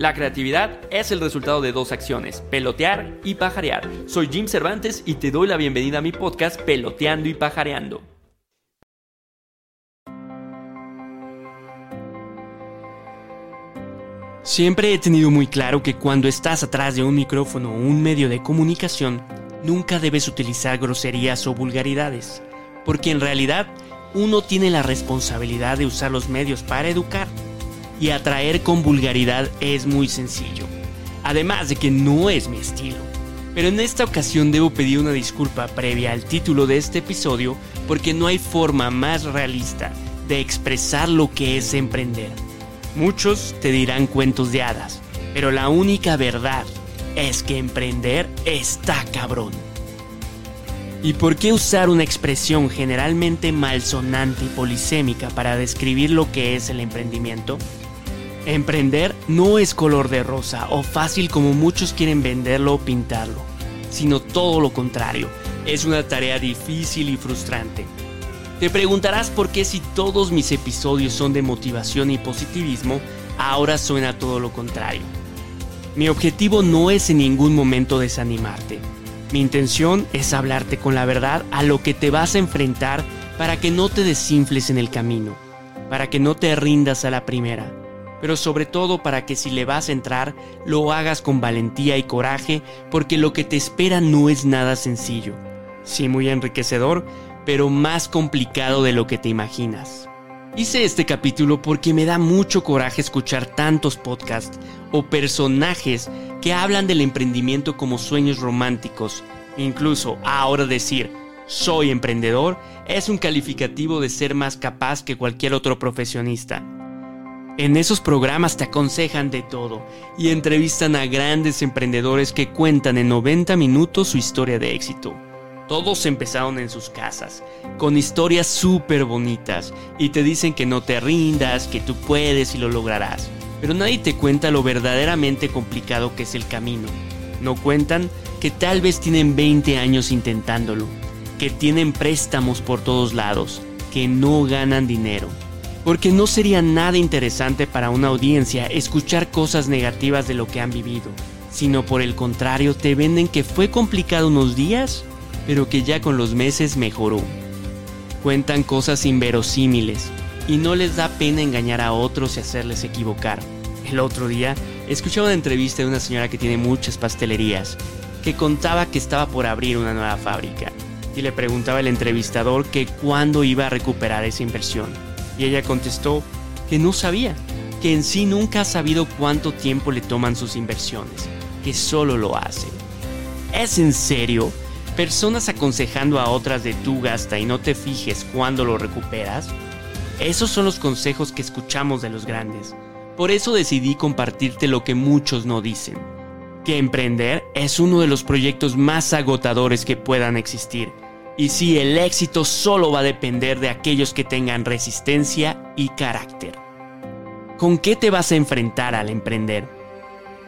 La creatividad es el resultado de dos acciones, pelotear y pajarear. Soy Jim Cervantes y te doy la bienvenida a mi podcast Peloteando y Pajareando. Siempre he tenido muy claro que cuando estás atrás de un micrófono o un medio de comunicación, nunca debes utilizar groserías o vulgaridades, porque en realidad uno tiene la responsabilidad de usar los medios para educar y atraer con vulgaridad es muy sencillo, además de que no es mi estilo. Pero en esta ocasión debo pedir una disculpa previa al título de este episodio porque no hay forma más realista de expresar lo que es emprender. Muchos te dirán cuentos de hadas, pero la única verdad es que emprender está cabrón. ¿Y por qué usar una expresión generalmente malsonante y polisémica para describir lo que es el emprendimiento? Emprender no es color de rosa o fácil como muchos quieren venderlo o pintarlo, sino todo lo contrario, es una tarea difícil y frustrante. Te preguntarás por qué si todos mis episodios son de motivación y positivismo, ahora suena todo lo contrario. Mi objetivo no es en ningún momento desanimarte. Mi intención es hablarte con la verdad a lo que te vas a enfrentar para que no te desinfles en el camino, para que no te rindas a la primera, pero sobre todo para que si le vas a entrar lo hagas con valentía y coraje porque lo que te espera no es nada sencillo. Sí, muy enriquecedor, pero más complicado de lo que te imaginas. Hice este capítulo porque me da mucho coraje escuchar tantos podcasts o personajes que hablan del emprendimiento como sueños románticos. Incluso ahora decir soy emprendedor es un calificativo de ser más capaz que cualquier otro profesionista. En esos programas te aconsejan de todo y entrevistan a grandes emprendedores que cuentan en 90 minutos su historia de éxito. Todos empezaron en sus casas, con historias súper bonitas, y te dicen que no te rindas, que tú puedes y lo lograrás. Pero nadie te cuenta lo verdaderamente complicado que es el camino. No cuentan que tal vez tienen 20 años intentándolo, que tienen préstamos por todos lados, que no ganan dinero. Porque no sería nada interesante para una audiencia escuchar cosas negativas de lo que han vivido, sino por el contrario te venden que fue complicado unos días pero que ya con los meses mejoró. Cuentan cosas inverosímiles y no les da pena engañar a otros y hacerles equivocar. El otro día escuché una entrevista de una señora que tiene muchas pastelerías, que contaba que estaba por abrir una nueva fábrica y le preguntaba al entrevistador que cuándo iba a recuperar esa inversión. Y ella contestó que no sabía, que en sí nunca ha sabido cuánto tiempo le toman sus inversiones, que solo lo hace. ¿Es en serio? personas aconsejando a otras de tu gasta y no te fijes cuando lo recuperas? Esos son los consejos que escuchamos de los grandes. Por eso decidí compartirte lo que muchos no dicen. Que emprender es uno de los proyectos más agotadores que puedan existir. Y si el éxito solo va a depender de aquellos que tengan resistencia y carácter. ¿Con qué te vas a enfrentar al emprender?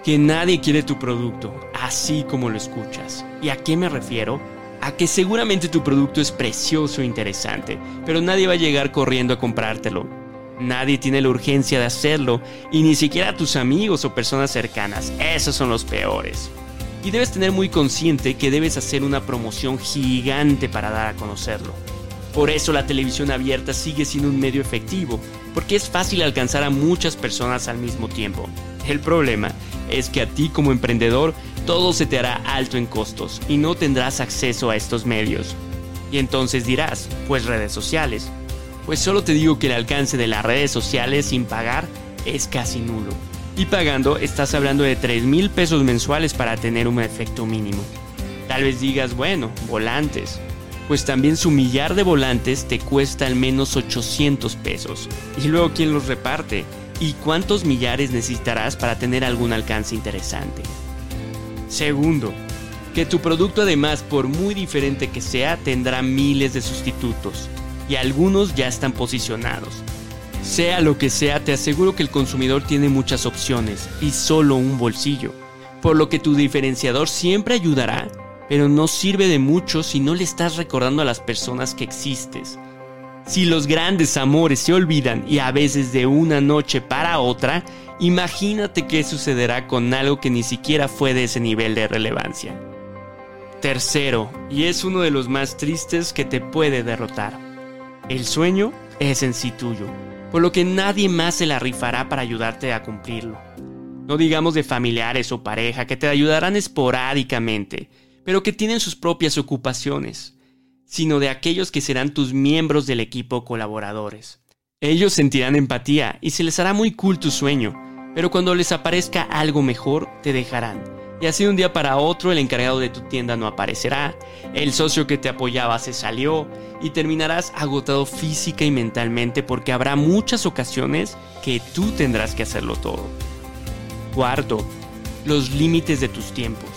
Que nadie quiere tu producto, así como lo escuchas. ¿Y a qué me refiero? A que seguramente tu producto es precioso e interesante, pero nadie va a llegar corriendo a comprártelo. Nadie tiene la urgencia de hacerlo, y ni siquiera tus amigos o personas cercanas. Esos son los peores. Y debes tener muy consciente que debes hacer una promoción gigante para dar a conocerlo. Por eso la televisión abierta sigue siendo un medio efectivo, porque es fácil alcanzar a muchas personas al mismo tiempo. El problema es que a ti como emprendedor todo se te hará alto en costos y no tendrás acceso a estos medios. Y entonces dirás, pues redes sociales. Pues solo te digo que el alcance de las redes sociales sin pagar es casi nulo. Y pagando estás hablando de 3 mil pesos mensuales para tener un efecto mínimo. Tal vez digas, bueno, volantes. Pues también su millar de volantes te cuesta al menos 800 pesos. Y luego, ¿quién los reparte? ¿Y cuántos millares necesitarás para tener algún alcance interesante? Segundo, que tu producto además, por muy diferente que sea, tendrá miles de sustitutos y algunos ya están posicionados. Sea lo que sea, te aseguro que el consumidor tiene muchas opciones y solo un bolsillo, por lo que tu diferenciador siempre ayudará, pero no sirve de mucho si no le estás recordando a las personas que existes. Si los grandes amores se olvidan y a veces de una noche para otra, Imagínate qué sucederá con algo que ni siquiera fue de ese nivel de relevancia. Tercero, y es uno de los más tristes que te puede derrotar. El sueño es en sí tuyo, por lo que nadie más se la rifará para ayudarte a cumplirlo. No digamos de familiares o pareja que te ayudarán esporádicamente, pero que tienen sus propias ocupaciones, sino de aquellos que serán tus miembros del equipo colaboradores. Ellos sentirán empatía y se les hará muy cool tu sueño, pero cuando les aparezca algo mejor, te dejarán. Y así de un día para otro el encargado de tu tienda no aparecerá, el socio que te apoyaba se salió y terminarás agotado física y mentalmente porque habrá muchas ocasiones que tú tendrás que hacerlo todo. Cuarto, los límites de tus tiempos.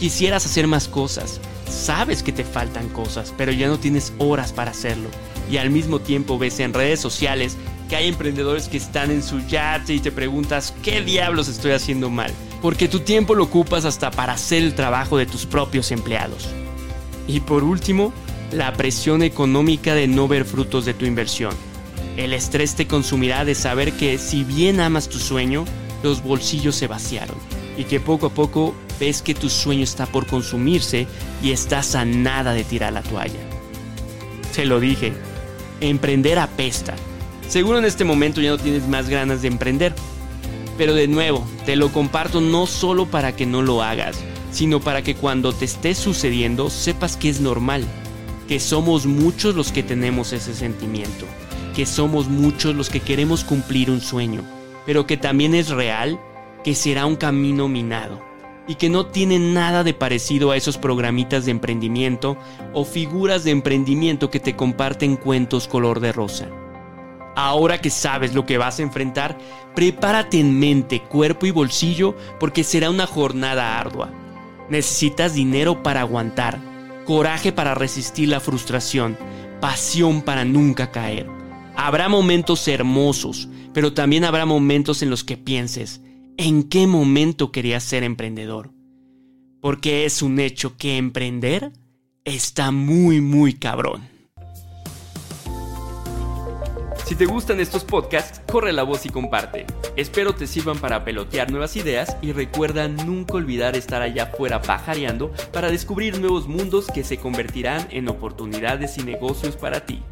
Quisieras hacer más cosas, sabes que te faltan cosas, pero ya no tienes horas para hacerlo. Y al mismo tiempo ves en redes sociales que hay emprendedores que están en su yate y te preguntas qué diablos estoy haciendo mal, porque tu tiempo lo ocupas hasta para hacer el trabajo de tus propios empleados. Y por último, la presión económica de no ver frutos de tu inversión. El estrés te consumirá de saber que si bien amas tu sueño, los bolsillos se vaciaron y que poco a poco ves que tu sueño está por consumirse y estás a nada de tirar la toalla. Te lo dije, emprender apesta Seguro en este momento ya no tienes más ganas de emprender. Pero de nuevo, te lo comparto no solo para que no lo hagas, sino para que cuando te esté sucediendo sepas que es normal, que somos muchos los que tenemos ese sentimiento, que somos muchos los que queremos cumplir un sueño, pero que también es real que será un camino minado y que no tiene nada de parecido a esos programitas de emprendimiento o figuras de emprendimiento que te comparten cuentos color de rosa. Ahora que sabes lo que vas a enfrentar, prepárate en mente, cuerpo y bolsillo porque será una jornada ardua. Necesitas dinero para aguantar, coraje para resistir la frustración, pasión para nunca caer. Habrá momentos hermosos, pero también habrá momentos en los que pienses, ¿en qué momento querías ser emprendedor? Porque es un hecho que emprender está muy, muy cabrón. Si te gustan estos podcasts, corre la voz y comparte. Espero te sirvan para pelotear nuevas ideas y recuerda nunca olvidar estar allá afuera pajareando para descubrir nuevos mundos que se convertirán en oportunidades y negocios para ti.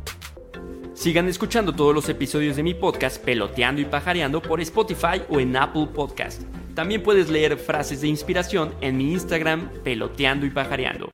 Sigan escuchando todos los episodios de mi podcast Peloteando y Pajareando por Spotify o en Apple Podcast. También puedes leer frases de inspiración en mi Instagram Peloteando y Pajareando.